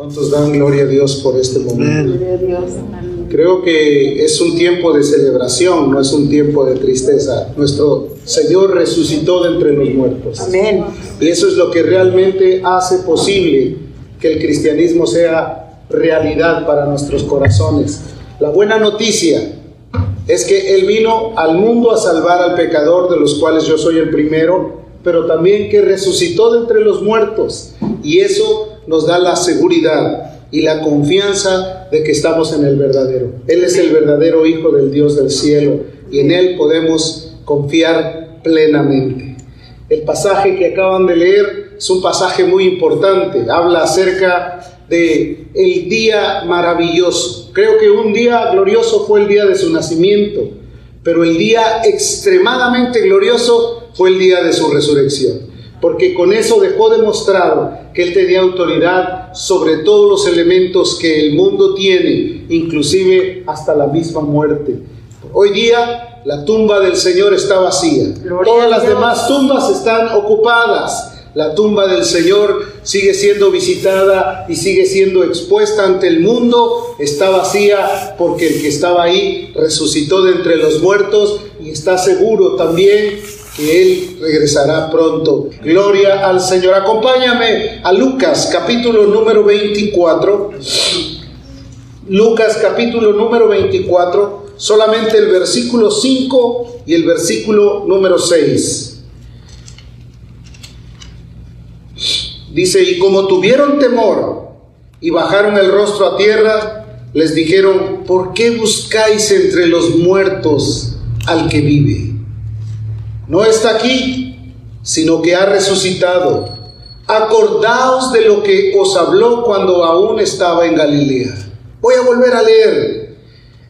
¿Cuántos dan gloria a Dios por este momento? Creo que es un tiempo de celebración, no es un tiempo de tristeza. Nuestro Señor resucitó de entre los muertos. Amén. Y eso es lo que realmente hace posible que el cristianismo sea realidad para nuestros corazones. La buena noticia es que Él vino al mundo a salvar al pecador, de los cuales yo soy el primero, pero también que resucitó de entre los muertos. Y eso nos da la seguridad y la confianza de que estamos en el verdadero. Él es el verdadero Hijo del Dios del cielo y en Él podemos confiar plenamente. El pasaje que acaban de leer es un pasaje muy importante. Habla acerca de el día maravilloso. Creo que un día glorioso fue el día de su nacimiento, pero el día extremadamente glorioso fue el día de su resurrección porque con eso dejó demostrado que él tenía autoridad sobre todos los elementos que el mundo tiene, inclusive hasta la misma muerte. Hoy día la tumba del Señor está vacía. Todas las demás tumbas están ocupadas. La tumba del Señor sigue siendo visitada y sigue siendo expuesta ante el mundo. Está vacía porque el que estaba ahí resucitó de entre los muertos y está seguro también que Él regresará pronto. Gloria al Señor. Acompáñame a Lucas capítulo número 24. Lucas capítulo número 24, solamente el versículo 5 y el versículo número 6. Dice, y como tuvieron temor y bajaron el rostro a tierra, les dijeron, ¿por qué buscáis entre los muertos al que vive? No está aquí, sino que ha resucitado. Acordaos de lo que os habló cuando aún estaba en Galilea. Voy a volver a leer.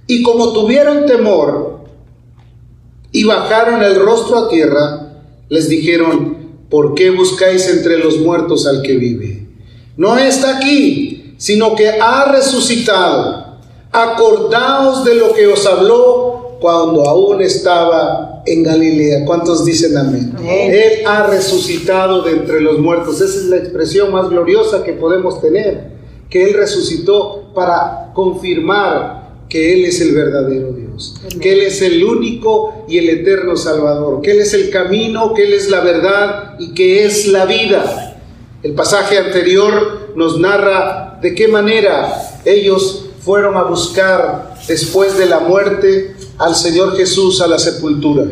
Y como tuvieron temor y bajaron el rostro a tierra, les dijeron, ¿por qué buscáis entre los muertos al que vive? No está aquí, sino que ha resucitado. Acordaos de lo que os habló cuando aún estaba en Galilea. ¿Cuántos dicen amén? Él ha resucitado de entre los muertos. Esa es la expresión más gloriosa que podemos tener, que Él resucitó para confirmar que Él es el verdadero Dios, que Él es el único y el eterno Salvador, que Él es el camino, que Él es la verdad y que es la vida. El pasaje anterior nos narra de qué manera ellos fueron a buscar después de la muerte al Señor Jesús a la sepultura.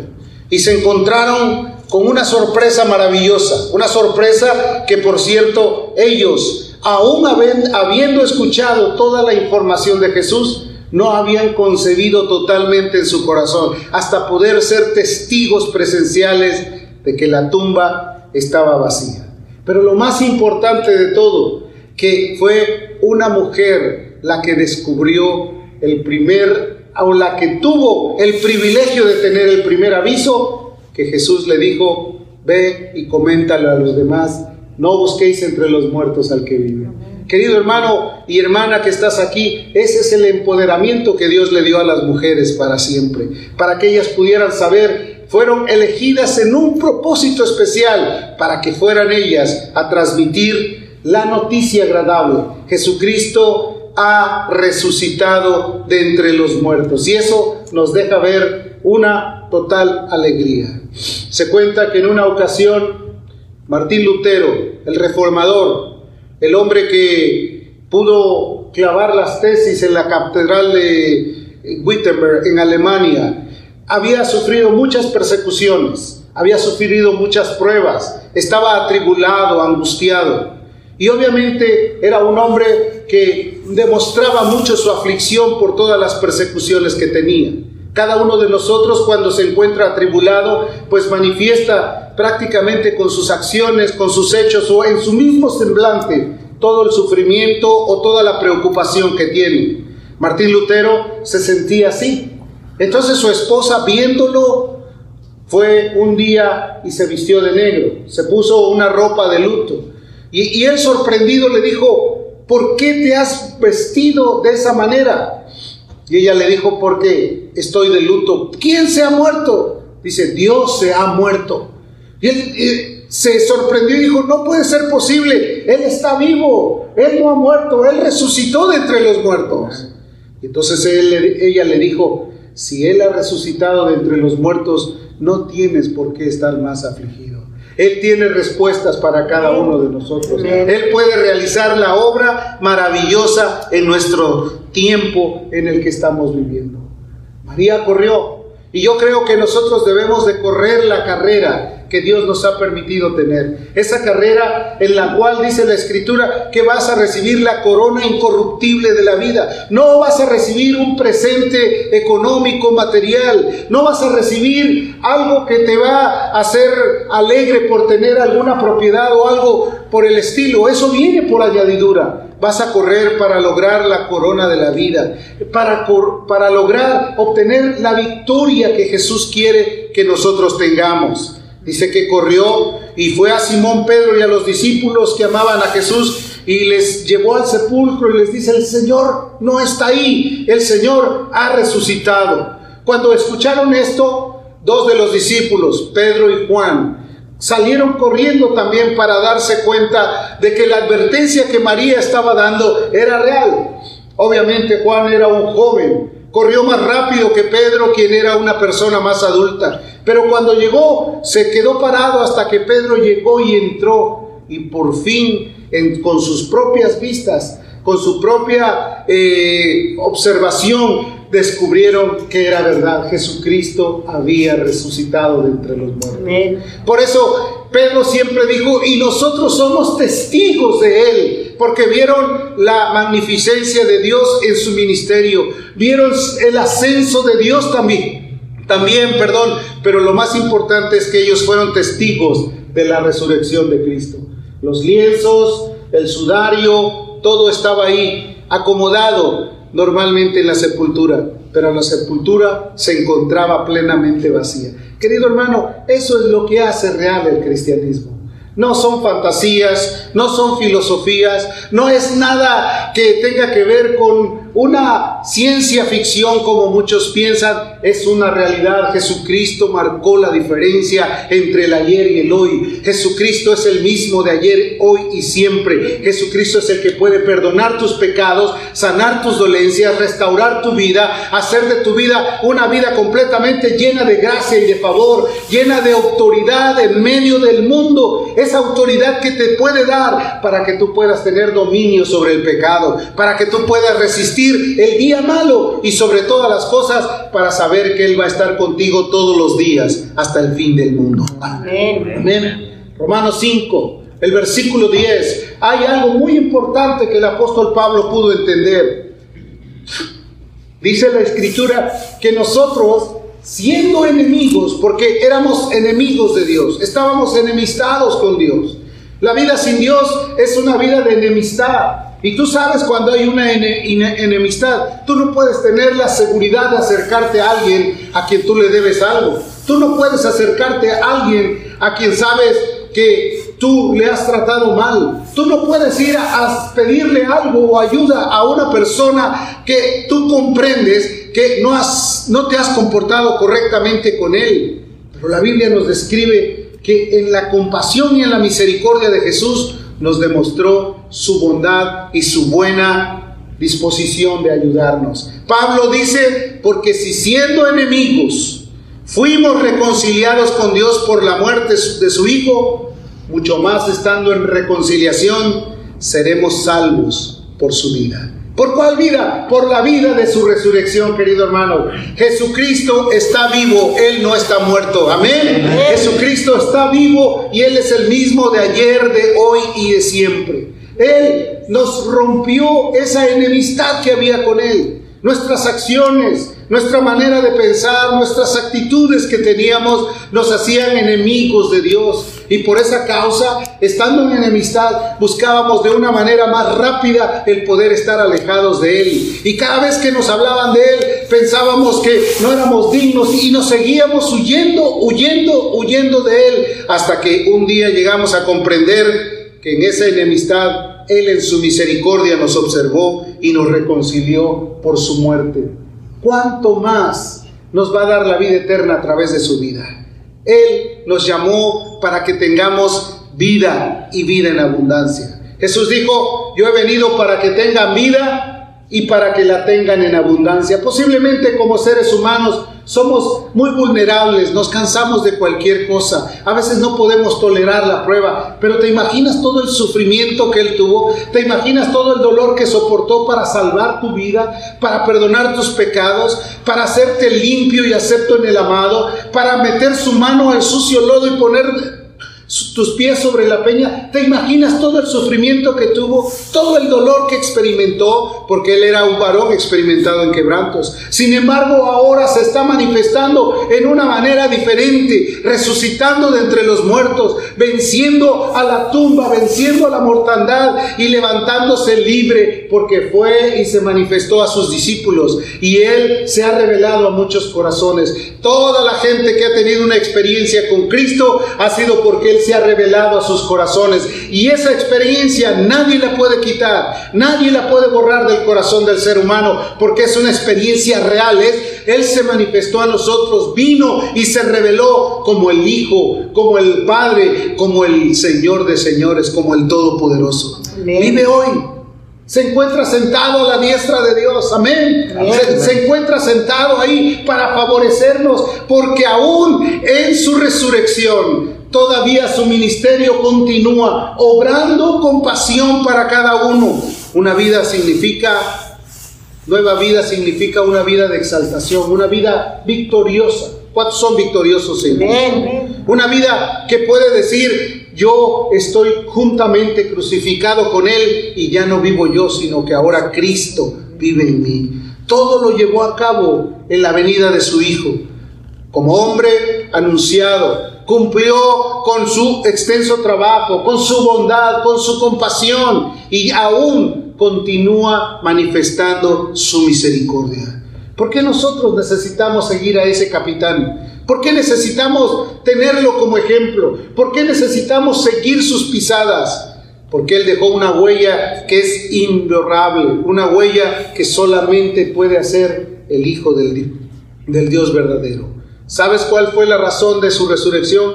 Y se encontraron con una sorpresa maravillosa, una sorpresa que por cierto ellos, aún habiendo escuchado toda la información de Jesús, no habían concebido totalmente en su corazón, hasta poder ser testigos presenciales de que la tumba estaba vacía. Pero lo más importante de todo, que fue una mujer la que descubrió el primer a la que tuvo el privilegio de tener el primer aviso, que Jesús le dijo, ve y coméntalo a los demás, no busquéis entre los muertos al que vive. Querido hermano y hermana que estás aquí, ese es el empoderamiento que Dios le dio a las mujeres para siempre, para que ellas pudieran saber, fueron elegidas en un propósito especial, para que fueran ellas a transmitir la noticia agradable. Jesucristo ha resucitado de entre los muertos. Y eso nos deja ver una total alegría. Se cuenta que en una ocasión Martín Lutero, el reformador, el hombre que pudo clavar las tesis en la catedral de Wittenberg en Alemania, había sufrido muchas persecuciones, había sufrido muchas pruebas, estaba atribulado, angustiado. Y obviamente era un hombre que demostraba mucho su aflicción por todas las persecuciones que tenía. Cada uno de nosotros cuando se encuentra atribulado, pues manifiesta prácticamente con sus acciones, con sus hechos o en su mismo semblante todo el sufrimiento o toda la preocupación que tiene. Martín Lutero se sentía así. Entonces su esposa viéndolo fue un día y se vistió de negro, se puso una ropa de luto y, él sorprendido le dijo, ¿por qué te has vestido de esa manera? Y ella le dijo, porque estoy de luto. ¿Quién se ha muerto? Dice, Dios se ha muerto. Y él se sorprendió y dijo, no puede ser posible, Él está vivo, Él no ha muerto, Él resucitó de entre los muertos. Entonces ella le dijo, si Él ha resucitado de entre los muertos, no tienes por qué estar más afligido. Él tiene respuestas para cada uno de nosotros. Él puede realizar la obra maravillosa en nuestro tiempo en el que estamos viviendo. María corrió y yo creo que nosotros debemos de correr la carrera que Dios nos ha permitido tener. Esa carrera en la cual dice la escritura que vas a recibir la corona incorruptible de la vida. No vas a recibir un presente económico, material. No vas a recibir algo que te va a hacer alegre por tener alguna propiedad o algo por el estilo. Eso viene por añadidura. Vas a correr para lograr la corona de la vida, para, para lograr obtener la victoria que Jesús quiere que nosotros tengamos. Dice que corrió y fue a Simón Pedro y a los discípulos que amaban a Jesús y les llevó al sepulcro y les dice, el Señor no está ahí, el Señor ha resucitado. Cuando escucharon esto, dos de los discípulos, Pedro y Juan, salieron corriendo también para darse cuenta de que la advertencia que María estaba dando era real. Obviamente Juan era un joven, corrió más rápido que Pedro, quien era una persona más adulta. Pero cuando llegó, se quedó parado hasta que Pedro llegó y entró. Y por fin, con sus propias vistas, con su propia eh, observación, descubrieron que era verdad. Jesucristo había resucitado de entre los muertos. Por eso Pedro siempre dijo, y nosotros somos testigos de Él, porque vieron la magnificencia de Dios en su ministerio, vieron el ascenso de Dios también, también, perdón, pero lo más importante es que ellos fueron testigos de la resurrección de Cristo. Los lienzos, el sudario, todo estaba ahí acomodado normalmente en la sepultura, pero la sepultura se encontraba plenamente vacía. Querido hermano, eso es lo que hace real el cristianismo. No son fantasías, no son filosofías, no es nada que tenga que ver con una ciencia ficción como muchos piensan, es una realidad. Jesucristo marcó la diferencia entre el ayer y el hoy. Jesucristo es el mismo de ayer, hoy y siempre. Jesucristo es el que puede perdonar tus pecados, sanar tus dolencias, restaurar tu vida, hacer de tu vida una vida completamente llena de gracia y de favor, llena de autoridad en medio del mundo. Esa autoridad que te puede dar para que tú puedas tener dominio sobre el pecado, para que tú puedas resistir el día malo y sobre todas las cosas para saber que Él va a estar contigo todos los días hasta el fin del mundo. Amén. Romanos 5, el versículo 10. Hay algo muy importante que el apóstol Pablo pudo entender. Dice la escritura que nosotros, siendo enemigos, porque éramos enemigos de Dios, estábamos enemistados con Dios. La vida sin Dios es una vida de enemistad. Y tú sabes cuando hay una enemistad, tú no puedes tener la seguridad de acercarte a alguien a quien tú le debes algo. Tú no puedes acercarte a alguien a quien sabes que tú le has tratado mal. Tú no puedes ir a, pedirle algo o ayuda a una persona que tú comprendes que no, has, no te has comportado correctamente con él. Pero la Biblia nos describe que en la compasión y en la misericordia de Jesús nos demostró su bondad y su buena disposición de ayudarnos. Pablo dice, porque si siendo enemigos fuimos reconciliados con Dios por la muerte de su Hijo, mucho más estando en reconciliación, seremos salvos por su vida. ¿Por cuál vida? Por la vida de su resurrección, querido hermano. Jesucristo está vivo, Él no está muerto. Amén. Jesucristo está vivo y Él es el mismo de ayer, de hoy y de siempre. Él nos rompió esa enemistad que había con Él. Nuestras acciones, nuestra manera de pensar, nuestras actitudes que teníamos nos hacían enemigos de Dios. Y por esa causa, estando en enemistad, buscábamos de una manera más rápida el poder estar alejados de Él. Y cada vez que nos hablaban de Él, pensábamos que no éramos dignos y nos seguíamos huyendo, huyendo, huyendo de Él, hasta que un día llegamos a comprender que en esa enemistad Él en su misericordia nos observó y nos reconcilió por su muerte. ¿Cuánto más nos va a dar la vida eterna a través de su vida? Él nos llamó para que tengamos vida y vida en abundancia. Jesús dijo, yo he venido para que tengan vida y para que la tengan en abundancia. Posiblemente como seres humanos somos muy vulnerables, nos cansamos de cualquier cosa. A veces no podemos tolerar la prueba, pero te imaginas todo el sufrimiento que él tuvo, te imaginas todo el dolor que soportó para salvar tu vida, para perdonar tus pecados, para hacerte limpio y acepto en el amado, para meter su mano al sucio lodo y poner tus pies sobre la peña, ¿te imaginas todo el sufrimiento que tuvo, todo el dolor que experimentó, porque él era un varón experimentado en quebrantos? Sin embargo, ahora se está manifestando en una manera diferente, resucitando de entre los muertos, venciendo a la tumba, venciendo a la mortandad y levantándose libre, porque fue y se manifestó a sus discípulos y él se ha revelado a muchos corazones. Toda la gente que ha tenido una experiencia con Cristo ha sido porque él se ha revelado a sus corazones. Y esa experiencia nadie la puede quitar, nadie la puede borrar del corazón del ser humano, porque es una experiencia real. Él se manifestó a nosotros, vino y se reveló como el Hijo, como el Padre, como el Señor de señores, como el Todopoderoso. Vive hoy. Se encuentra sentado a la diestra de Dios. Amén. Se, se, encuentra sentado ahí para favorecernos porque aún en su resurrección Todavía su ministerio continúa obrando con pasión para cada uno. Una vida significa, nueva vida significa una vida de exaltación, una vida victoriosa. ¿Cuántos son victoriosos en Dios? Una vida que puede decir, yo estoy juntamente crucificado con Él y ya no vivo yo, sino que ahora Cristo vive en mí. Todo lo llevó a cabo en la venida de su Hijo. Como hombre anunciado, cumplió con su extenso trabajo, con su bondad, con su compasión y aún continúa manifestando su misericordia. ¿Por qué nosotros necesitamos seguir a ese capitán? ¿Por qué necesitamos tenerlo como ejemplo? ¿Por qué necesitamos seguir sus pisadas? Porque Él dejó una huella que es imborrable, una huella que solamente puede hacer el Hijo del, del Dios verdadero. ¿Sabes cuál fue la razón de su resurrección?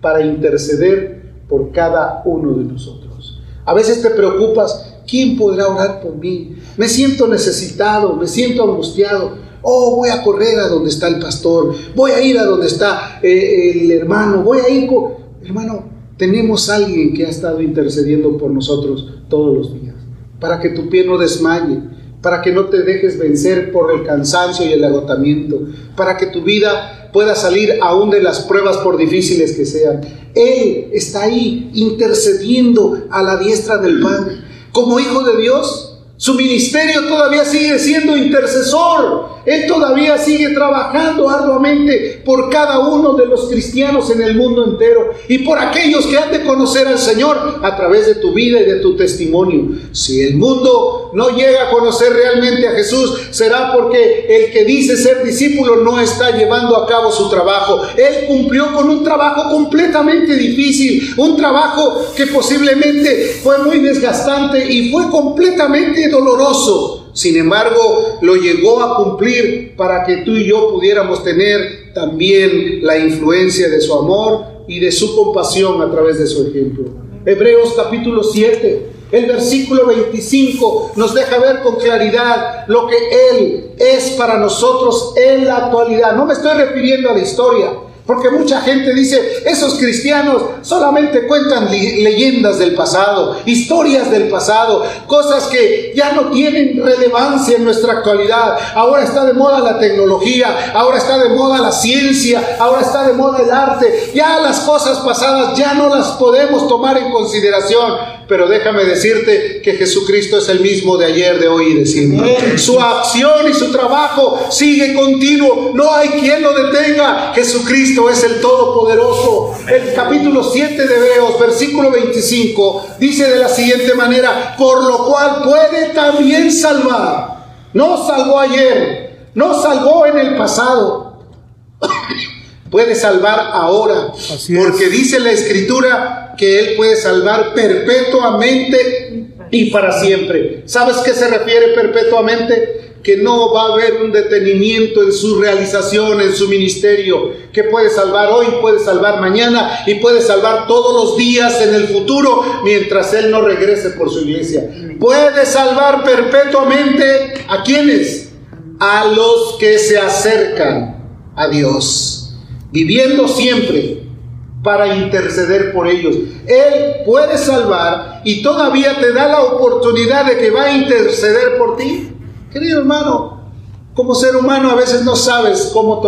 Para interceder por cada uno de nosotros. A veces te preocupas, ¿quién podrá orar por mí? Me siento necesitado, me siento angustiado. Oh, voy a correr a donde está el pastor, voy a ir a donde está eh, el hermano, voy a ir con... Hermano, tenemos alguien que ha estado intercediendo por nosotros todos los días, para que tu pie no desmaye, para que no te dejes vencer por el cansancio y el agotamiento, para que tu vida pueda salir aún de las pruebas por difíciles que sean. Él está ahí intercediendo a la diestra del Padre. Como hijo de Dios, su ministerio todavía sigue siendo intercesor. Él todavía sigue trabajando arduamente por cada uno de los cristianos en el mundo entero y por aquellos que han de conocer al Señor a través de tu vida y de tu testimonio. Si el mundo no llega a conocer realmente a Jesús, será porque el que dice ser discípulo no está llevando a cabo su trabajo. Él cumplió con un trabajo completamente difícil, un trabajo que posiblemente fue muy desgastante y fue completamente doloroso sin embargo, lo llegó a cumplir para que tú y yo pudiéramos tener también la influencia de su amor y de su compasión a través de su ejemplo. Hebreos capítulo 7, el versículo 25 nos deja ver con claridad lo que Él es para nosotros en la actualidad. No me estoy refiriendo a la historia, porque mucha gente dice, esos cristianos solamente cuentan leyendas del pasado, historias del pasado, cosas que ya no tienen relevancia en nuestra actualidad. Ahora está de moda la tecnología, ahora está de moda la ciencia, ahora está de moda el arte. Ya las cosas pasadas ya no las podemos tomar en consideración. Pero déjame decirte que Jesucristo es el mismo de ayer, de hoy y de siempre. Su acción y su trabajo sigue continuo. No hay quien lo detenga. Jesucristo es el Todopoderoso. El capítulo 7 de Hebreos, versículo 25, dice de la siguiente manera, por lo cual puede también salvar. No salvó ayer, no salvó en el pasado. puede salvar ahora. porque dice la escritura que Él puede salvar perpetuamente y para siempre. ¿Sabes qué se refiere perpetuamente? Que no va a haber un detenimiento en su realización, en su ministerio, que puede salvar hoy, puede salvar mañana y puede salvar todos los días en el futuro mientras Él no regrese por su iglesia. Puede salvar perpetuamente a quienes? A los que se acercan a Dios, viviendo siempre para interceder por ellos. Él puede salvar y todavía te da la oportunidad de que va a interceder por ti. Querido hermano, como ser humano a veces no sabes cómo,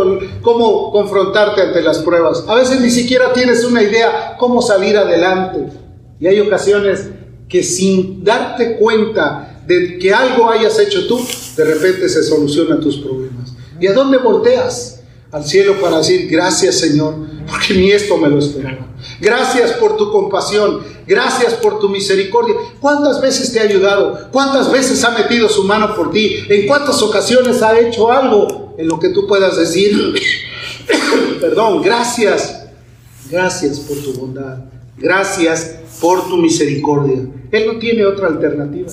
cómo confrontarte ante las pruebas. A veces ni siquiera tienes una idea cómo salir adelante. Y hay ocasiones que sin darte cuenta de que algo hayas hecho tú, de repente se solucionan tus problemas. ¿Y a dónde volteas? Al cielo para decir gracias Señor, porque ni esto me lo esperaba. Gracias por tu compasión, gracias por tu misericordia. ¿Cuántas veces te ha ayudado? ¿Cuántas veces ha metido su mano por ti? ¿En cuántas ocasiones ha hecho algo en lo que tú puedas decir, perdón, gracias, gracias por tu bondad, gracias por tu misericordia? Él no tiene otra alternativa.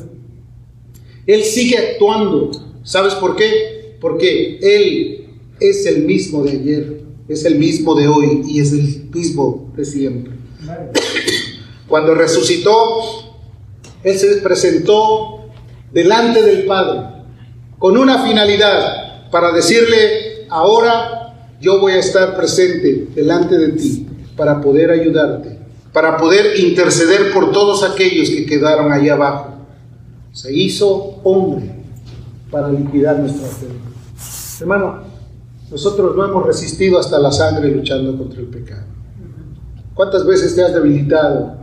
Él sigue actuando. ¿Sabes por qué? Porque Él es el mismo de ayer, es el mismo de hoy y es el mismo de siempre. Cuando resucitó, Él se presentó delante del Padre con una finalidad para decirle, ahora yo voy a estar presente delante de ti para poder ayudarte, para poder interceder por todos aquellos que quedaron allá abajo. Se hizo hombre para liquidar nuestras deudas. Hermano, nosotros no hemos resistido hasta la sangre luchando contra el pecado. ¿Cuántas veces te has debilitado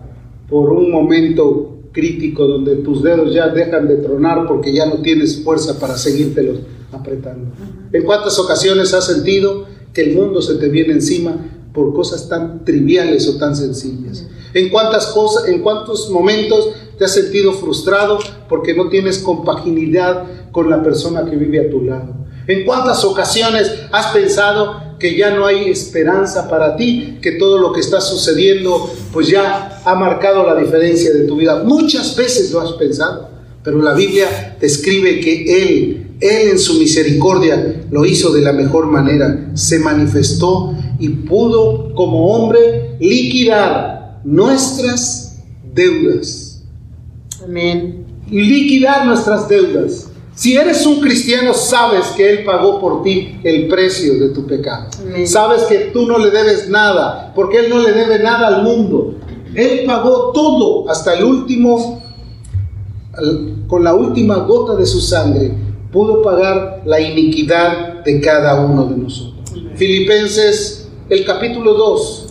por un momento crítico donde tus dedos ya dejan de tronar porque ya no tienes fuerza para seguírtelos apretando? ¿En cuántas ocasiones has sentido que el mundo se te viene encima por cosas tan triviales o tan sencillas? ¿En cuántas cosas, en cuántos momentos te has sentido frustrado porque no tienes compaginidad con la persona que vive a tu lado? ¿En cuántas ocasiones has pensado que ya no hay esperanza para ti, que todo lo que está sucediendo pues ya ha marcado la diferencia de tu vida? Muchas veces lo has pensado, pero la Biblia describe que Él, Él en su misericordia lo hizo de la mejor manera, se manifestó y pudo como hombre liquidar nuestras deudas. Amén. Liquidar nuestras deudas. Si eres un cristiano, sabes que Él pagó por ti el precio de tu pecado. Sabes que tú no le debes nada, porque Él no le debe nada al mundo. Él pagó todo hasta el último, con la última gota de su sangre, pudo pagar la iniquidad de cada uno de nosotros. Filipenses, el capítulo 2,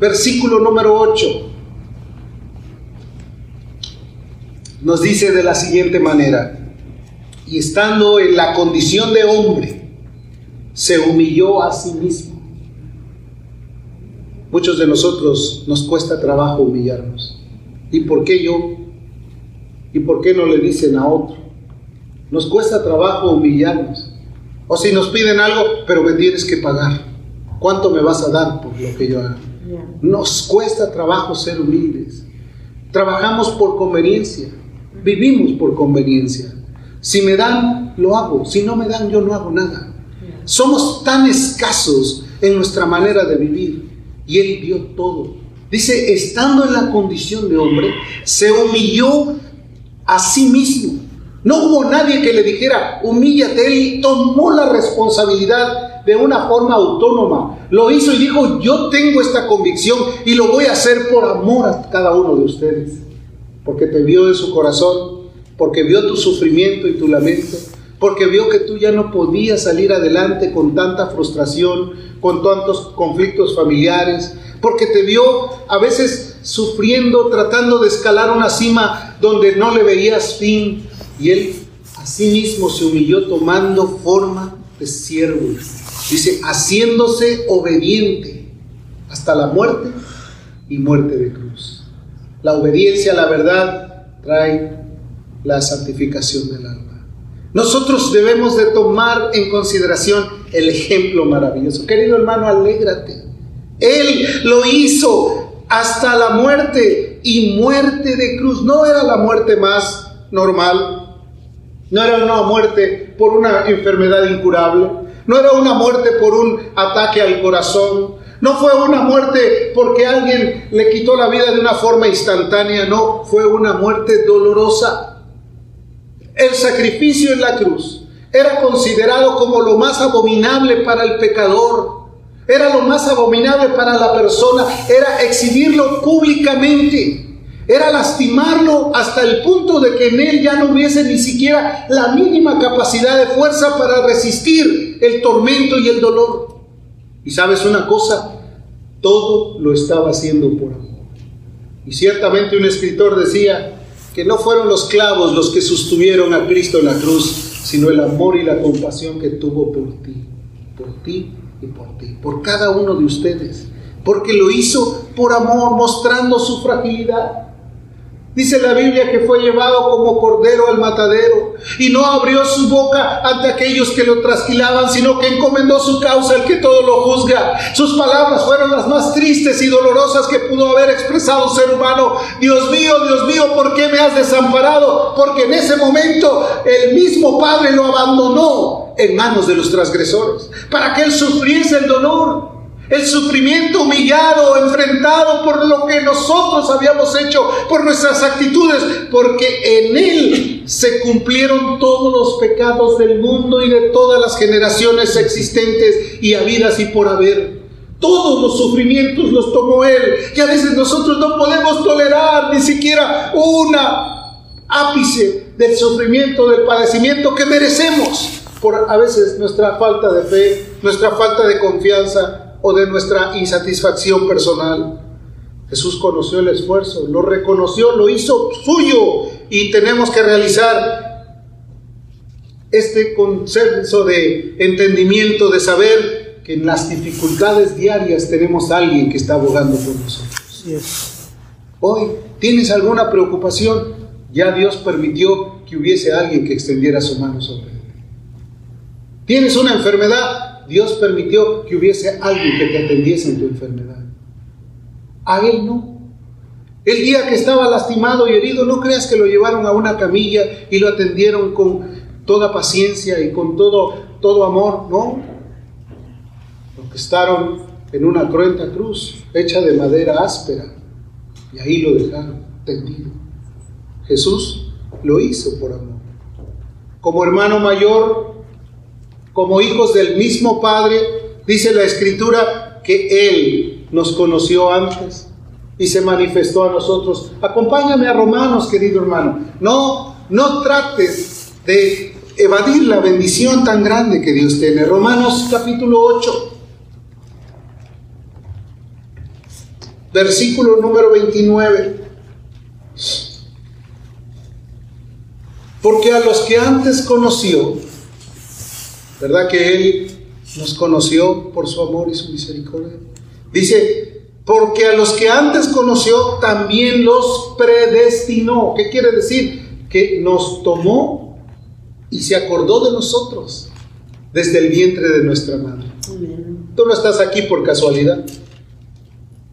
versículo número 8. Nos dice de la siguiente manera, y estando en la condición de hombre, se humilló a sí mismo. Muchos de nosotros nos cuesta trabajo humillarnos. ¿Y por qué yo? ¿Y por qué no le dicen a otro? Nos cuesta trabajo humillarnos. O si nos piden algo, pero me tienes que pagar. ¿Cuánto me vas a dar por lo que yo haga? Nos cuesta trabajo ser humildes. Trabajamos por conveniencia. Vivimos por conveniencia. Si me dan, lo hago. Si no me dan, yo no hago nada. Somos tan escasos en nuestra manera de vivir. Y Él vio todo. Dice, estando en la condición de hombre, se humilló a sí mismo. No hubo nadie que le dijera, humíllate. Él tomó la responsabilidad de una forma autónoma. Lo hizo y dijo, yo tengo esta convicción y lo voy a hacer por amor a cada uno de ustedes. Porque te vio de su corazón porque vio tu sufrimiento y tu lamento, porque vio que tú ya no podías salir adelante con tanta frustración, con tantos conflictos familiares, porque te vio a veces sufriendo, tratando de escalar una cima donde no le veías fin, y él sí mismo se humilló tomando forma de siervo, dice, haciéndose obediente hasta la muerte y muerte de cruz. La obediencia a la verdad trae la santificación del alma. Nosotros debemos de tomar en consideración el ejemplo maravilloso. Querido hermano, alégrate. Él lo hizo hasta la muerte y muerte de cruz. No era la muerte más normal. No era una muerte por una enfermedad incurable. No era una muerte por un ataque al corazón. No fue una muerte porque alguien le quitó la vida de una forma instantánea. No, fue una muerte dolorosa. El sacrificio en la cruz era considerado como lo más abominable para el pecador. Era lo más abominable para la persona. Era exhibirlo públicamente. Era lastimarlo hasta el punto de que en él ya no hubiese ni siquiera la mínima capacidad de fuerza para resistir el tormento y el dolor. Y sabes una cosa, todo lo estaba haciendo por amor. Y ciertamente un escritor decía que no fueron los clavos los que sostuvieron a Cristo en la cruz, sino el amor y la compasión que tuvo por ti, por ti y por ti, por cada uno de ustedes, porque lo hizo por amor, mostrando su fragilidad. Dice la Biblia que fue llevado como cordero al matadero y no abrió su boca ante aquellos que lo trasquilaban, sino que encomendó su causa al que todo lo juzga. Sus palabras fueron las más tristes y dolorosas que pudo haber expresado un ser humano. Dios mío, Dios mío, ¿por qué me has desamparado? Porque en ese momento el mismo Padre lo abandonó en manos de los transgresores para que él sufriese el dolor el sufrimiento humillado, enfrentado por lo que nosotros habíamos hecho, por nuestras actitudes, porque en Él se cumplieron todos los pecados del mundo y de todas las generaciones existentes y habidas y por haber. Todos los sufrimientos los tomó Él y a veces nosotros no podemos tolerar ni siquiera una ápice del sufrimiento, del padecimiento que merecemos por a veces nuestra falta de fe, nuestra falta de confianza, o de nuestra insatisfacción personal. Jesús conoció el esfuerzo, lo reconoció, lo hizo suyo y tenemos que realizar este consenso de entendimiento, de saber que en las dificultades diarias tenemos a alguien que está abogando por nosotros. Hoy, ¿tienes alguna preocupación? Ya Dios permitió que hubiese alguien que extendiera su mano sobre él. ¿Tienes una enfermedad? Dios permitió que hubiese alguien que te atendiese en tu enfermedad. A él no. El día que estaba lastimado y herido, no creas que lo llevaron a una camilla y lo atendieron con toda paciencia y con todo, todo amor, no. Lo que estaron en una cruenta cruz hecha de madera áspera y ahí lo dejaron tendido. Jesús lo hizo por amor. Como hermano mayor, como hijos del mismo Padre, dice la Escritura que Él nos conoció antes y se manifestó a nosotros. Acompáñame a Romanos, querido hermano. No, no trates de evadir la bendición tan grande que Dios tiene. Romanos capítulo 8. Versículo número 29. Porque a los que antes conoció, ¿Verdad que Él nos conoció por su amor y su misericordia? Dice, porque a los que antes conoció también los predestinó. ¿Qué quiere decir? Que nos tomó y se acordó de nosotros desde el vientre de nuestra madre. Tú no estás aquí por casualidad.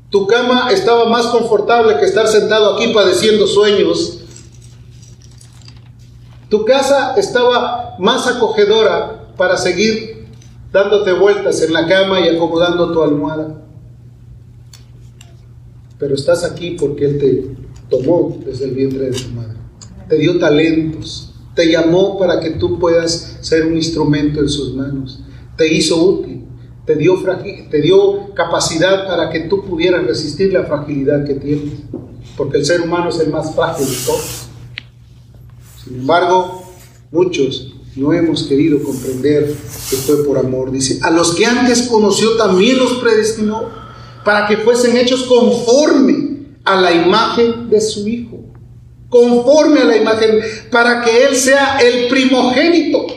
Tu cama estaba más confortable que estar sentado aquí padeciendo sueños. Tu casa estaba más acogedora para seguir dándote vueltas en la cama y acomodando tu almohada. Pero estás aquí porque Él te tomó desde el vientre de tu madre. Te dio talentos. Te llamó para que tú puedas ser un instrumento en sus manos. Te hizo útil. Te dio, te dio capacidad para que tú pudieras resistir la fragilidad que tienes. Porque el ser humano es el más frágil de todos. Sin embargo, muchos no hemos querido comprender que fue por amor. Dice, a los que antes conoció también los predestinó para que fuesen hechos conforme a la imagen de su Hijo. Conforme a la imagen, para que Él sea el primogénito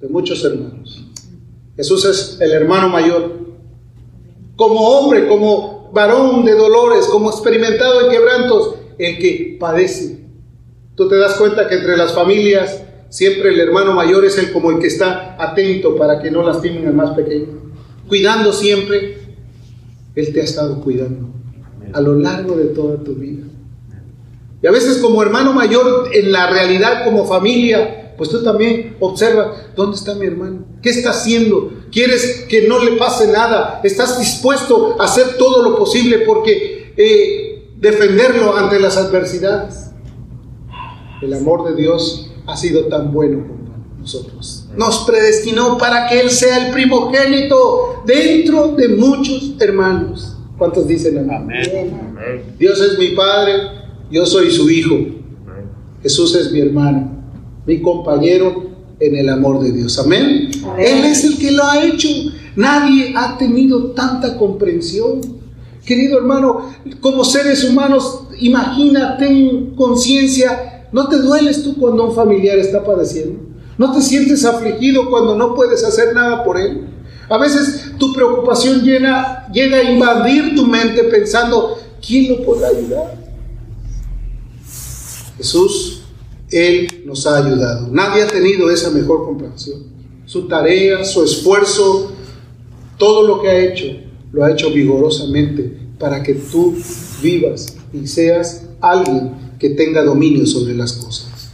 de muchos hermanos. Jesús es el hermano mayor. Como hombre, como varón de dolores, como experimentado en quebrantos, el que padece. Tú te das cuenta que entre las familias Siempre el hermano mayor es el como el que está atento para que no lastimen al más pequeño. Cuidando siempre, Él te ha estado cuidando a lo largo de toda tu vida. Y a veces como hermano mayor, en la realidad como familia, pues tú también observa, ¿dónde está mi hermano? ¿Qué está haciendo? ¿Quieres que no le pase nada? ¿Estás dispuesto a hacer todo lo posible porque eh, defenderlo ante las adversidades? El amor de Dios ha sido tan bueno con nosotros. Nos predestinó para que Él sea el primogénito dentro de muchos hermanos. ¿Cuántos dicen amén? amén. Dios es mi Padre, yo soy su Hijo. Jesús es mi hermano, mi compañero en el amor de Dios. Amén. Él es el que lo ha hecho. Nadie ha tenido tanta comprensión. Querido hermano, como seres humanos, imagina, ten conciencia. ¿No te dueles tú cuando un familiar está padeciendo? ¿No te sientes afligido cuando no puedes hacer nada por él? A veces tu preocupación llega a invadir tu mente pensando, ¿quién lo podrá ayudar? Jesús, Él nos ha ayudado. Nadie ha tenido esa mejor comprensión. Su tarea, su esfuerzo, todo lo que ha hecho, lo ha hecho vigorosamente para que tú vivas y seas alguien que tenga dominio sobre las cosas.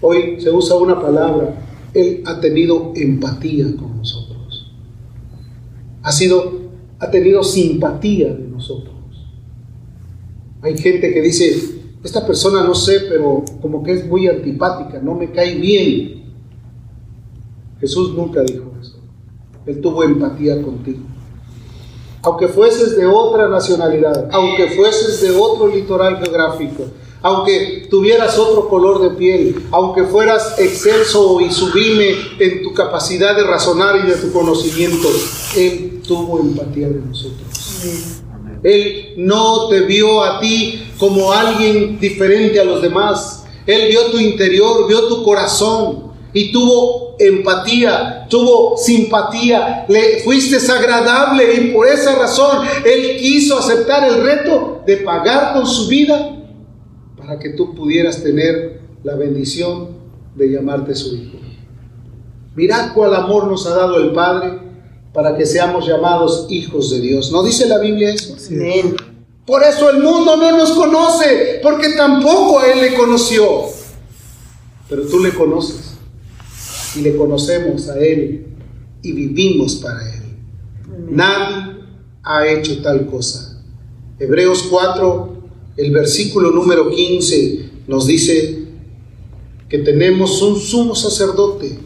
Hoy se usa una palabra, Él ha tenido empatía con nosotros. Ha sido, ha tenido simpatía de nosotros. Hay gente que dice, esta persona no sé, pero como que es muy antipática, no me cae bien. Jesús nunca dijo eso. Él tuvo empatía contigo. Aunque fueses de otra nacionalidad, aunque fueses de otro litoral geográfico, aunque tuvieras otro color de piel, aunque fueras excelso y sublime en tu capacidad de razonar y de tu conocimiento, Él tuvo empatía de nosotros. Él no te vio a ti como alguien diferente a los demás. Él vio tu interior, vio tu corazón y tuvo empatía, tuvo simpatía, le fuiste agradable y por esa razón Él quiso aceptar el reto de pagar con su vida para que tú pudieras tener la bendición de llamarte su hijo. Mirad cuál amor nos ha dado el Padre para que seamos llamados hijos de Dios. ¿No dice la Biblia eso? Por eso el mundo no nos conoce, porque tampoco a Él le conoció. Pero tú le conoces y le conocemos a Él y vivimos para Él. Nadie ha hecho tal cosa. Hebreos 4, el versículo número 15 nos dice que tenemos un sumo sacerdote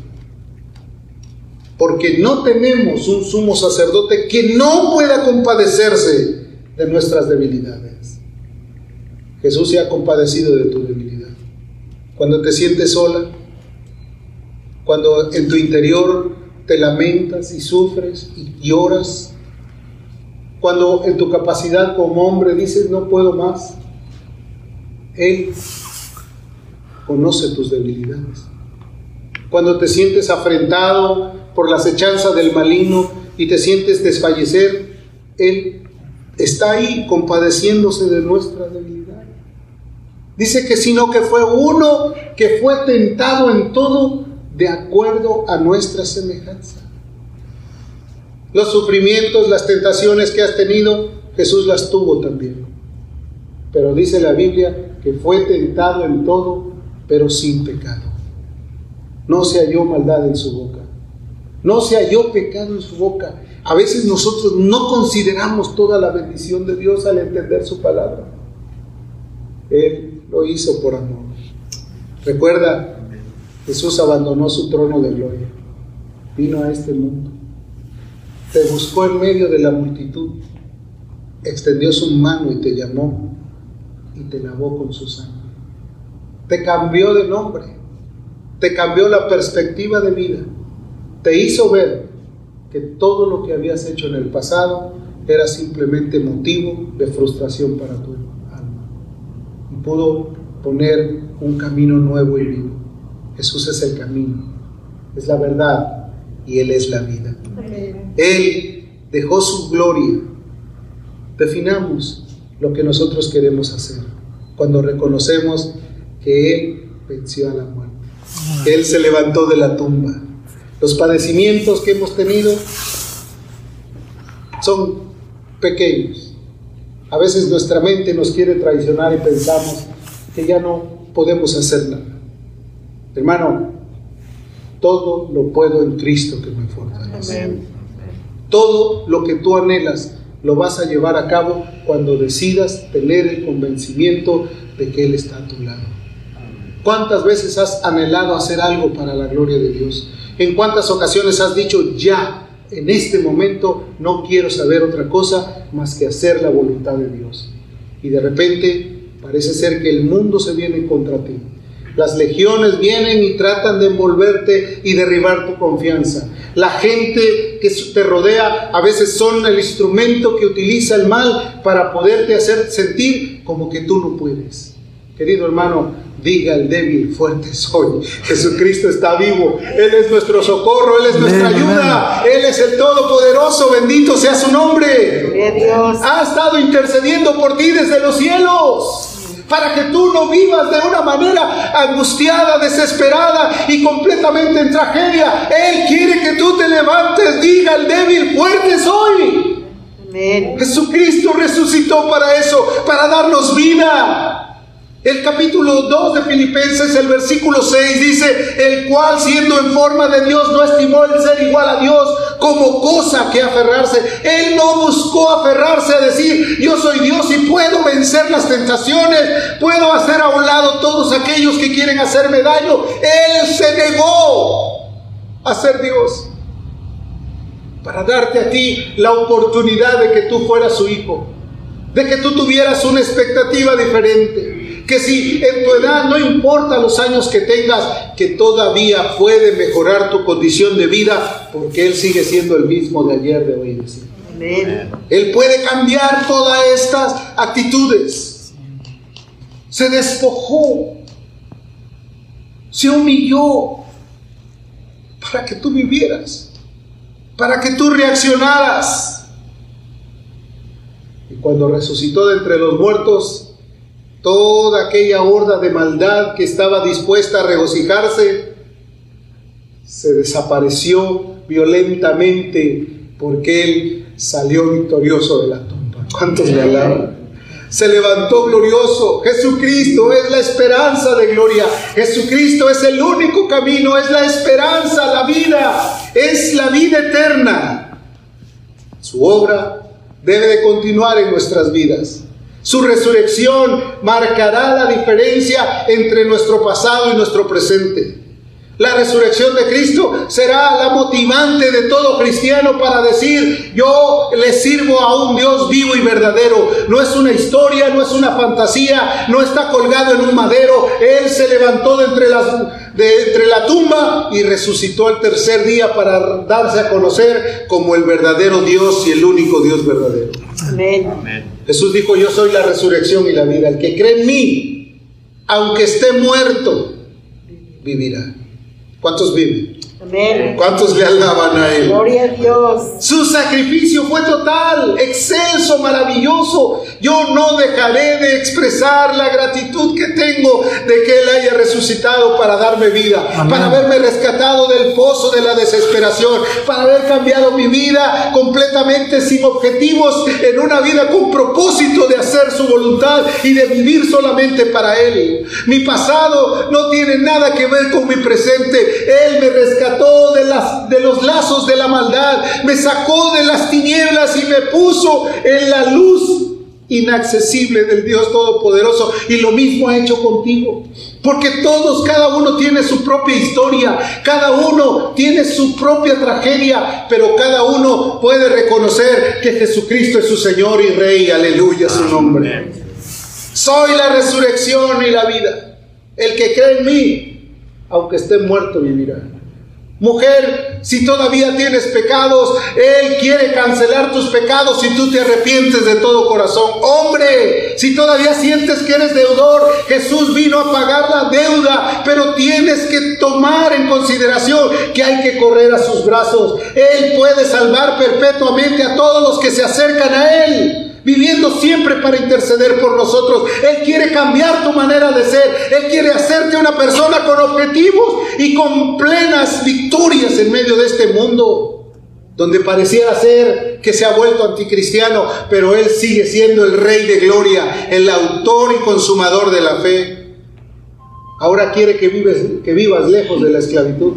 porque no tenemos un sumo sacerdote que no pueda compadecerse de nuestras debilidades. Jesús se ha compadecido de tu debilidad. Cuando te sientes sola, cuando en tu interior te lamentas y sufres y lloras, cuando en tu capacidad como hombre dices no puedo más, Él conoce tus debilidades. Cuando te sientes afrentado por las hechanzas del maligno y te sientes desfallecer, Él está ahí compadeciéndose de nuestra debilidad. Dice que sino que fue uno que fue tentado en todo de acuerdo a nuestra semejanza. Los sufrimientos, las tentaciones que has tenido, Jesús las tuvo también. Pero dice la Biblia que fue tentado en todo, pero sin pecado. No se halló maldad en su boca. No se halló pecado en su boca. A veces nosotros no consideramos toda la bendición de Dios al entender su palabra. Él lo hizo por amor. Recuerda, Jesús abandonó su trono de gloria. Vino a este mundo. Te buscó en medio de la multitud. Extendió su mano y te llamó y te lavó con su sangre. Te cambió de nombre. Te cambió la perspectiva de vida te hizo ver que todo lo que habías hecho en el pasado era simplemente motivo de frustración para tu alma. Y pudo poner un camino nuevo y vivo. Jesús es el camino, es la verdad y Él es la vida. Él dejó su gloria. Definamos lo que nosotros queremos hacer cuando reconocemos que Él venció a la muerte, que Él se levantó de la tumba los padecimientos que hemos tenido son pequeños. A veces nuestra mente nos quiere traicionar y pensamos que ya no podemos hacer nada. Hermano, todo lo puedo en Cristo que me fortalece. Todo lo que tú anhelas lo vas a llevar a cabo cuando decidas tener el convencimiento de que Él está a tu lado. ¿Cuántas veces has anhelado hacer algo para la gloria de Dios? ¿En cuántas ocasiones has dicho, ya, en este momento no quiero saber otra cosa más que hacer la voluntad de Dios? Y de repente parece ser que el mundo se viene contra ti. Las legiones vienen y tratan de envolverte y derribar tu confianza. La gente que te rodea a veces son el instrumento que utiliza el mal para poderte hacer sentir como que tú no puedes. Querido hermano, diga el débil, fuerte soy. Jesucristo está vivo. Él es nuestro socorro, Él es nuestra ayuda. Él es el Todopoderoso, bendito sea su nombre. Dios. Ha estado intercediendo por ti desde los cielos para que tú no vivas de una manera angustiada, desesperada y completamente en tragedia. Él quiere que tú te levantes, diga al débil, fuerte soy. Jesucristo resucitó para eso, para darnos vida. El capítulo 2 de Filipenses, el versículo 6 dice, el cual siendo en forma de Dios no estimó el ser igual a Dios como cosa que aferrarse. Él no buscó aferrarse a decir, yo soy Dios y puedo vencer las tentaciones, puedo hacer a un lado todos aquellos que quieren hacerme daño. Él se negó a ser Dios para darte a ti la oportunidad de que tú fueras su hijo, de que tú tuvieras una expectativa diferente que si en tu edad no importa los años que tengas, que todavía puede mejorar tu condición de vida, porque Él sigue siendo el mismo de ayer, de hoy y de siempre. Él puede cambiar todas estas actitudes. Se despojó, se humilló para que tú vivieras, para que tú reaccionaras. Y cuando resucitó de entre los muertos, toda aquella horda de maldad que estaba dispuesta a regocijarse, se desapareció violentamente porque Él salió victorioso de la tumba. ¿Cuántos le alaban? Se levantó glorioso. Jesucristo es la esperanza de gloria. Jesucristo es el único camino, es la esperanza, la vida, es la vida eterna. Su obra debe de continuar en nuestras vidas. Su resurrección marcará la diferencia entre nuestro pasado y nuestro presente. La resurrección de Cristo será la motivante de todo cristiano para decir, yo le sirvo a un Dios vivo y verdadero. No es una historia, no es una fantasía, no está colgado en un madero. Él se levantó de entre, las, de entre la tumba y resucitó el tercer día para darse a conocer como el verdadero Dios y el único Dios verdadero. Amén. Jesús dijo, yo soy la resurrección y la vida. El que cree en mí, aunque esté muerto, vivirá. ¿Cuántos viven? ¿Cuántos le alaban a Él? Gloria a Dios. Su sacrificio fue total, excelso, maravilloso. Yo no dejaré de expresar la gratitud que tengo de que Él haya resucitado para darme vida, para haberme rescatado del pozo de la desesperación, para haber cambiado mi vida completamente sin objetivos en una vida con propósito de hacer su voluntad y de vivir solamente para Él. Mi pasado no tiene nada que ver con mi presente. Él me rescató de, las, de los lazos de la maldad, me sacó de las tinieblas y me puso en la luz inaccesible del Dios Todopoderoso. Y lo mismo ha hecho contigo. Porque todos, cada uno tiene su propia historia, cada uno tiene su propia tragedia, pero cada uno puede reconocer que Jesucristo es su Señor y Rey. Aleluya su nombre. Soy la resurrección y la vida. El que cree en mí, aunque esté muerto, vivirá. Mujer, si todavía tienes pecados, Él quiere cancelar tus pecados si tú te arrepientes de todo corazón. Hombre, si todavía sientes que eres deudor, Jesús vino a pagar la deuda, pero tienes que tomar en consideración que hay que correr a sus brazos. Él puede salvar perpetuamente a todos los que se acercan a Él viviendo siempre para interceder por nosotros. Él quiere cambiar tu manera de ser. Él quiere hacerte una persona con objetivos y con plenas victorias en medio de este mundo. Donde pareciera ser que se ha vuelto anticristiano, pero Él sigue siendo el Rey de Gloria, el autor y consumador de la fe. Ahora quiere que, vives, que vivas lejos de la esclavitud.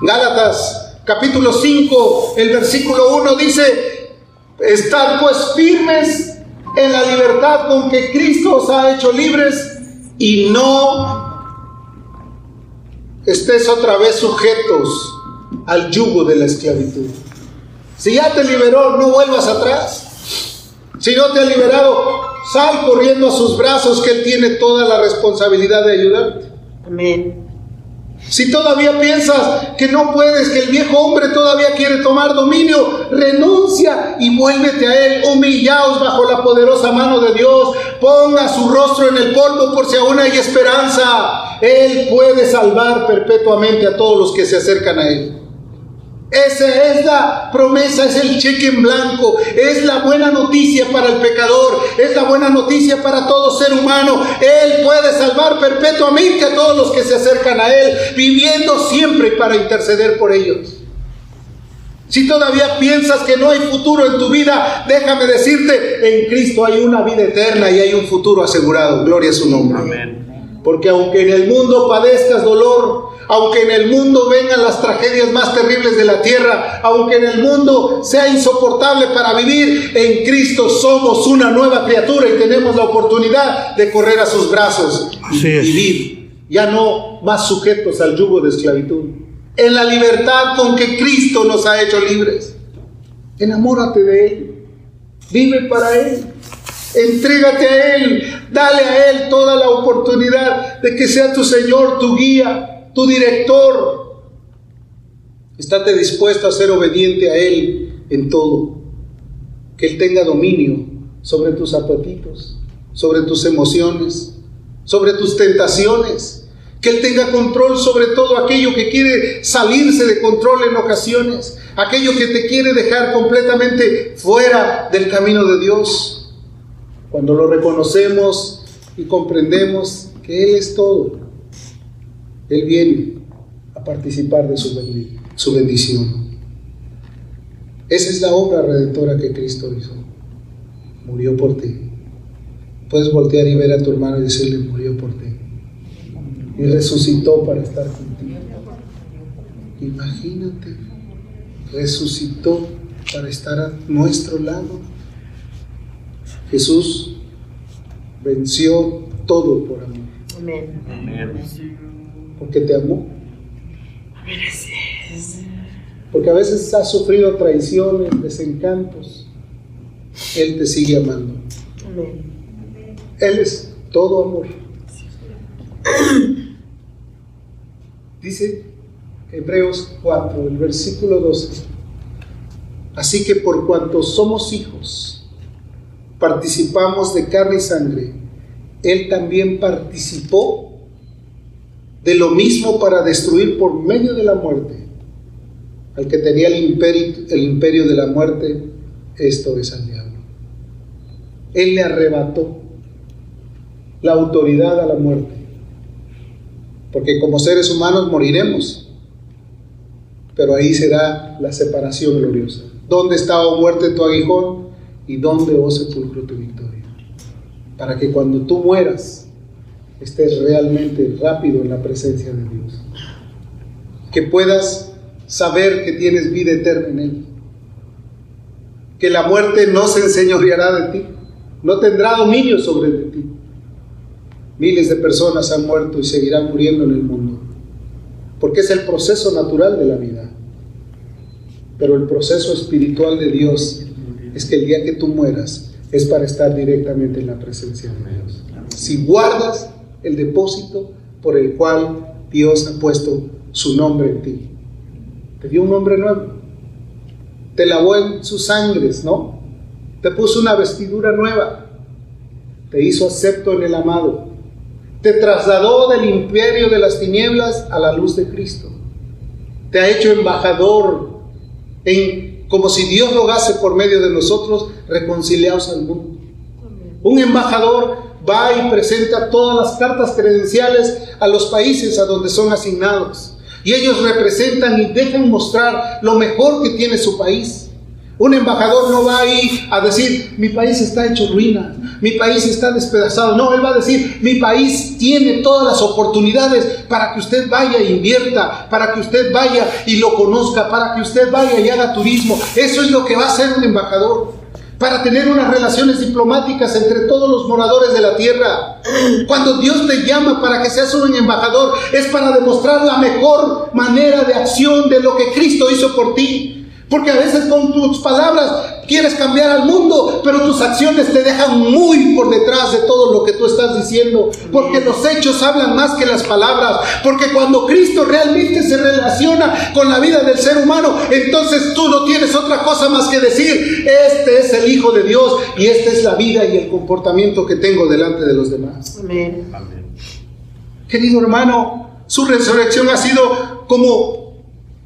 Gálatas capítulo 5, el versículo 1 dice, estad pues firmes en la libertad con que Cristo os ha hecho libres y no estés otra vez sujetos al yugo de la esclavitud. Si ya te liberó, no vuelvas atrás. Si no te ha liberado, sal corriendo a sus brazos, que Él tiene toda la responsabilidad de ayudarte. Amén. Si todavía piensas que no puedes, que el viejo hombre todavía quiere tomar dominio, renuncia y vuélvete a Él. Humillaos bajo la poderosa mano de Dios. Ponga su rostro en el polvo por si aún hay esperanza. Él puede salvar perpetuamente a todos los que se acercan a Él. Esa es la promesa, es el cheque en blanco, es la buena noticia para el pecador, es la buena noticia para todo ser humano. Él puede salvar perpetuamente a todos los que se acercan a Él, viviendo siempre para interceder por ellos. Si todavía piensas que no hay futuro en tu vida, déjame decirte, en Cristo hay una vida eterna y hay un futuro asegurado. Gloria a su nombre. Porque aunque en el mundo padezcas dolor, aunque en el mundo vengan las tragedias más terribles de la tierra, aunque en el mundo sea insoportable para vivir, en Cristo somos una nueva criatura y tenemos la oportunidad de correr a sus brazos y vivir, ya no más sujetos al yugo de esclavitud, en la libertad con que Cristo nos ha hecho libres. Enamórate de Él, vive para Él. Entrégate a Él, dale a Él toda la oportunidad de que sea tu Señor, tu guía, tu director. Estate dispuesto a ser obediente a Él en todo. Que Él tenga dominio sobre tus apetitos, sobre tus emociones, sobre tus tentaciones. Que Él tenga control sobre todo aquello que quiere salirse de control en ocasiones. Aquello que te quiere dejar completamente fuera del camino de Dios. Cuando lo reconocemos y comprendemos que Él es todo, él viene a participar de su bendición. Esa es la obra redentora que Cristo hizo. Murió por ti. Puedes voltear y ver a tu hermano y decirle, murió por ti. Y resucitó para estar contigo. Imagínate, resucitó para estar a nuestro lado. Jesús venció todo por amor. Amén. Amén porque te amó. Porque a veces has sufrido traiciones, desencantos. Él te sigue amando. Él es todo amor. Dice Hebreos 4, el versículo 12. Así que por cuanto somos hijos, participamos de carne y sangre, Él también participó de lo mismo para destruir por medio de la muerte al que tenía el imperio, el imperio de la muerte, esto es al diablo. Él le arrebató la autoridad a la muerte, porque como seres humanos moriremos, pero ahí será la separación gloriosa. ¿Dónde estaba oh muerte tu aguijón y dónde, oh sepulcro, tu victoria? Para que cuando tú mueras, estés realmente rápido en la presencia de Dios. Que puedas saber que tienes vida eterna en Él. Que la muerte no se enseñoreará de ti, no tendrá dominio sobre ti. Miles de personas han muerto y seguirán muriendo en el mundo, porque es el proceso natural de la vida. Pero el proceso espiritual de Dios es que el día que tú mueras es para estar directamente en la presencia de Dios. Si guardas el depósito por el cual Dios ha puesto su nombre en ti. Te dio un nombre nuevo. Te lavó en sus sangres, ¿no? Te puso una vestidura nueva. Te hizo acepto en el amado. Te trasladó del imperio de las tinieblas a la luz de Cristo. Te ha hecho embajador en como si Dios rogase por medio de nosotros reconciliados al mundo. Un embajador va y presenta todas las cartas credenciales a los países a donde son asignados. Y ellos representan y dejan mostrar lo mejor que tiene su país. Un embajador no va ahí a decir, mi país está hecho ruina, mi país está despedazado. No, él va a decir, mi país tiene todas las oportunidades para que usted vaya e invierta, para que usted vaya y lo conozca, para que usted vaya y haga turismo. Eso es lo que va a hacer un embajador para tener unas relaciones diplomáticas entre todos los moradores de la tierra. Cuando Dios te llama para que seas un embajador, es para demostrar la mejor manera de acción de lo que Cristo hizo por ti. Porque a veces con tus palabras quieres cambiar al mundo, pero tus acciones te dejan muy por detrás de todo lo que tú estás diciendo. Porque los hechos hablan más que las palabras. Porque cuando Cristo realmente se relaciona con la vida del ser humano, entonces tú no tienes otra cosa más que decir, este es el Hijo de Dios y esta es la vida y el comportamiento que tengo delante de los demás. Amén. Querido hermano, su resurrección ha sido como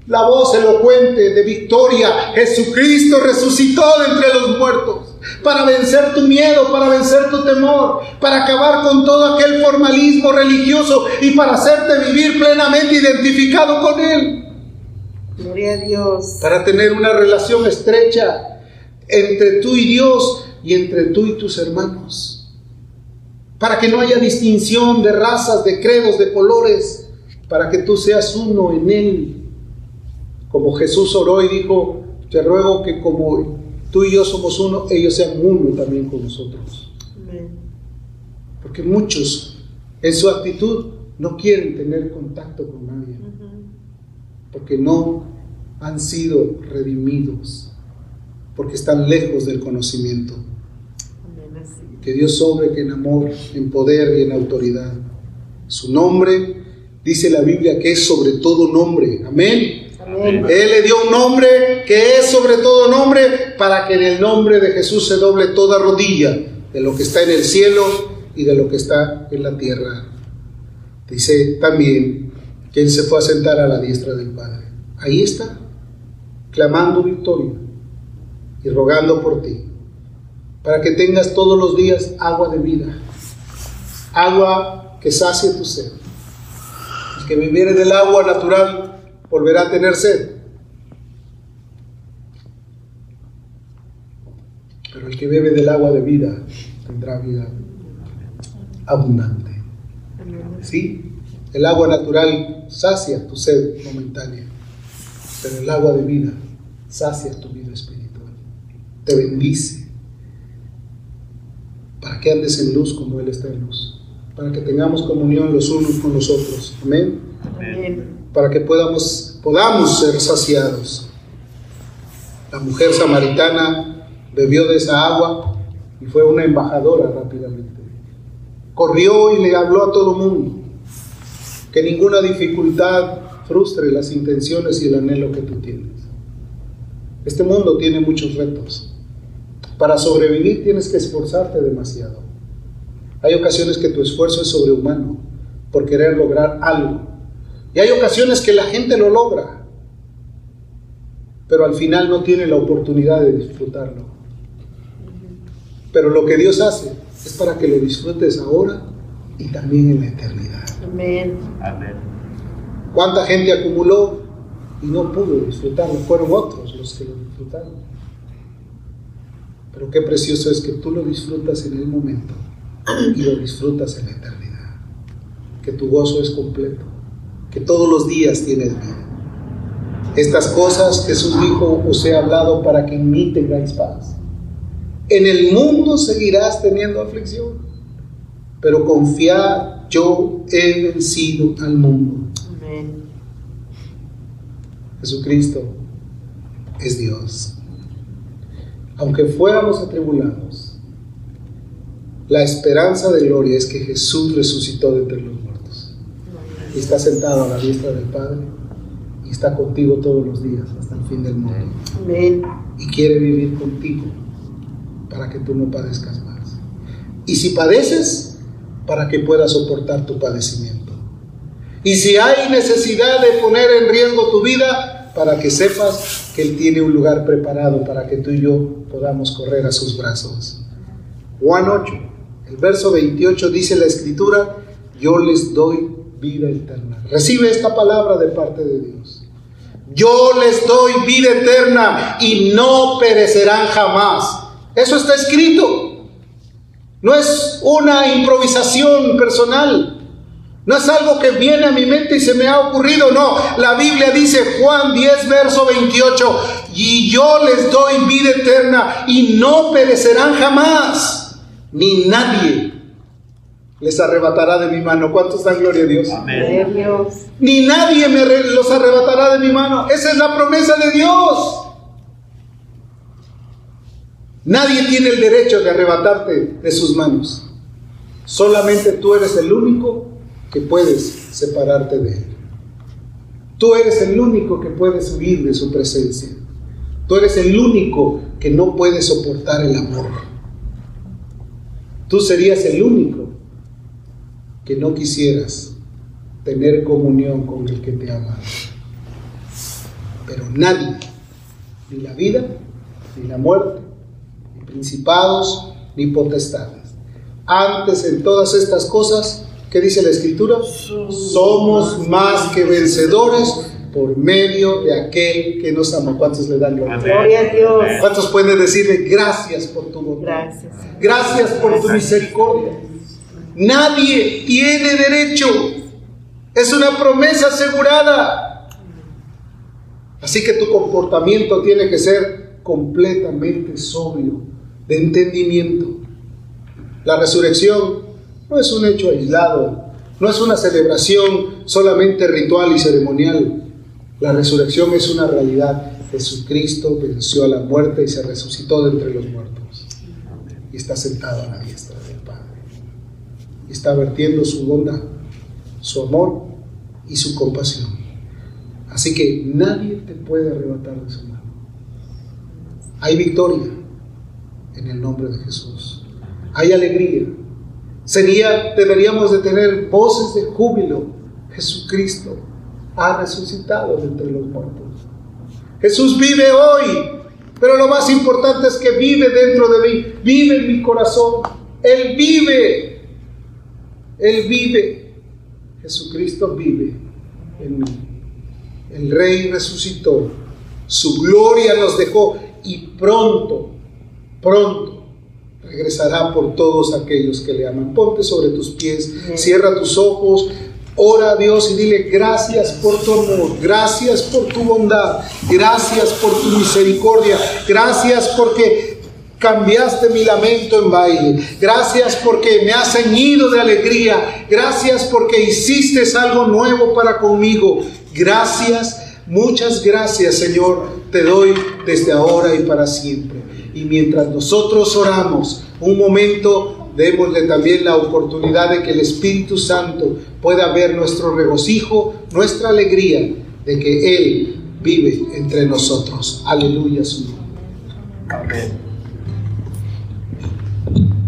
la voz elocuente de victoria. Jesucristo resucitó de entre los muertos para vencer tu miedo, para vencer tu temor, para acabar con todo aquel formalismo religioso y para hacerte vivir plenamente identificado con Él. Gloria a Dios. Para tener una relación estrecha entre tú y Dios y entre tú y tus hermanos. Para que no haya distinción de razas, de credos, de colores, para que tú seas uno en Él como Jesús oró y dijo, te ruego que como tú y yo somos uno, ellos sean uno también con nosotros. Porque muchos en su actitud no quieren tener contacto con nadie. Porque no han sido redimidos. Porque están lejos del conocimiento. Que Dios sobre que en amor, en poder y en autoridad. Su nombre, dice la Biblia, que es sobre todo nombre. Amén. Él le dio un nombre que es sobre todo nombre para que en el nombre de Jesús se doble toda rodilla de lo que está en el cielo y de lo que está en la tierra. Dice también que Él se fue a sentar a la diestra del Padre. Ahí está, clamando victoria y rogando por ti, para que tengas todos los días agua de vida, agua que sacie tu sed. El que viviere del agua natural volverá a tener sed. Pero el que bebe del agua de vida tendrá vida abundante. ¿Sí? El agua natural sacia tu sed momentánea, pero el agua de vida sacia tu vida espiritual. Te bendice para que andes en luz como Él está en luz, para que tengamos comunión los unos con los otros. Amén. Amén para que podamos, podamos ser saciados. La mujer samaritana bebió de esa agua y fue una embajadora rápidamente. Corrió y le habló a todo mundo. Que ninguna dificultad frustre las intenciones y el anhelo que tú tienes. Este mundo tiene muchos retos. Para sobrevivir tienes que esforzarte demasiado. Hay ocasiones que tu esfuerzo es sobrehumano por querer lograr algo y hay ocasiones que la gente lo logra, pero al final no tiene la oportunidad de disfrutarlo. Pero lo que Dios hace es para que lo disfrutes ahora y también en la eternidad. Amén. Amén. ¿Cuánta gente acumuló y no pudo disfrutarlo? Fueron otros los que lo disfrutaron. Pero qué precioso es que tú lo disfrutas en el momento y lo disfrutas en la eternidad. Que tu gozo es completo que todos los días tienes vida. Estas cosas Jesús dijo, os he hablado para que en mí tengáis paz. En el mundo seguirás teniendo aflicción, pero confiad, yo he vencido al mundo. Amén. Jesucristo es Dios. Aunque fuéramos atribulados, la esperanza de gloria es que Jesús resucitó de entre los y está sentado a la diestra del Padre y está contigo todos los días hasta el fin del mundo. Amén. Y quiere vivir contigo para que tú no padezcas más. Y si padeces, para que puedas soportar tu padecimiento. Y si hay necesidad de poner en riesgo tu vida, para que sepas que Él tiene un lugar preparado para que tú y yo podamos correr a sus brazos. Juan 8, el verso 28 dice la escritura, yo les doy vida eterna. Recibe esta palabra de parte de Dios. Yo les doy vida eterna y no perecerán jamás. Eso está escrito. No es una improvisación personal. No es algo que viene a mi mente y se me ha ocurrido, no. La Biblia dice Juan 10, verso 28, y yo les doy vida eterna y no perecerán jamás, ni nadie les arrebatará de mi mano. ¿Cuántos dan gloria a Dios? Amén. Dios. Ni nadie me los arrebatará de mi mano. Esa es la promesa de Dios. Nadie tiene el derecho de arrebatarte de sus manos. Solamente tú eres el único que puedes separarte de Él. Tú eres el único que puedes huir de su presencia. Tú eres el único que no puede soportar el amor. Tú serías el único que no quisieras tener comunión con el que te ama. Pero nadie, ni la vida, ni la muerte, principados ni potestades. Antes en todas estas cosas, ¿qué dice la Escritura? Somos más que vencedores por medio de aquel que nos ama. ¿Cuántos le dan gloria? Gloria a Dios. ¿Cuántos pueden decirle gracias por tu bondad? Gracias. Gracias por tu misericordia. Nadie tiene derecho. Es una promesa asegurada. Así que tu comportamiento tiene que ser completamente sobrio de entendimiento. La resurrección no es un hecho aislado, no es una celebración solamente ritual y ceremonial. La resurrección es una realidad. Jesucristo venció a la muerte y se resucitó de entre los muertos. Y está sentado a la diestra está vertiendo su bondad, su amor y su compasión. Así que nadie te puede arrebatar de su mano. Hay victoria en el nombre de Jesús. Hay alegría. Sería, deberíamos de tener voces de júbilo. Jesucristo ha resucitado de entre los muertos. Jesús vive hoy, pero lo más importante es que vive dentro de mí, vive en mi corazón. Él vive, Él vive. Jesucristo vive en mí. El Rey resucitó, su gloria nos dejó y pronto pronto regresará por todos aquellos que le aman. Ponte sobre tus pies, cierra tus ojos, ora a Dios y dile gracias por tu amor, gracias por tu bondad, gracias por tu misericordia, gracias porque cambiaste mi lamento en baile, gracias porque me has ceñido de alegría, gracias porque hiciste algo nuevo para conmigo, gracias, muchas gracias Señor, te doy desde ahora y para siempre. Y mientras nosotros oramos, un momento, démosle también la oportunidad de que el Espíritu Santo pueda ver nuestro regocijo, nuestra alegría de que Él vive entre nosotros. Aleluya su nombre. Amén.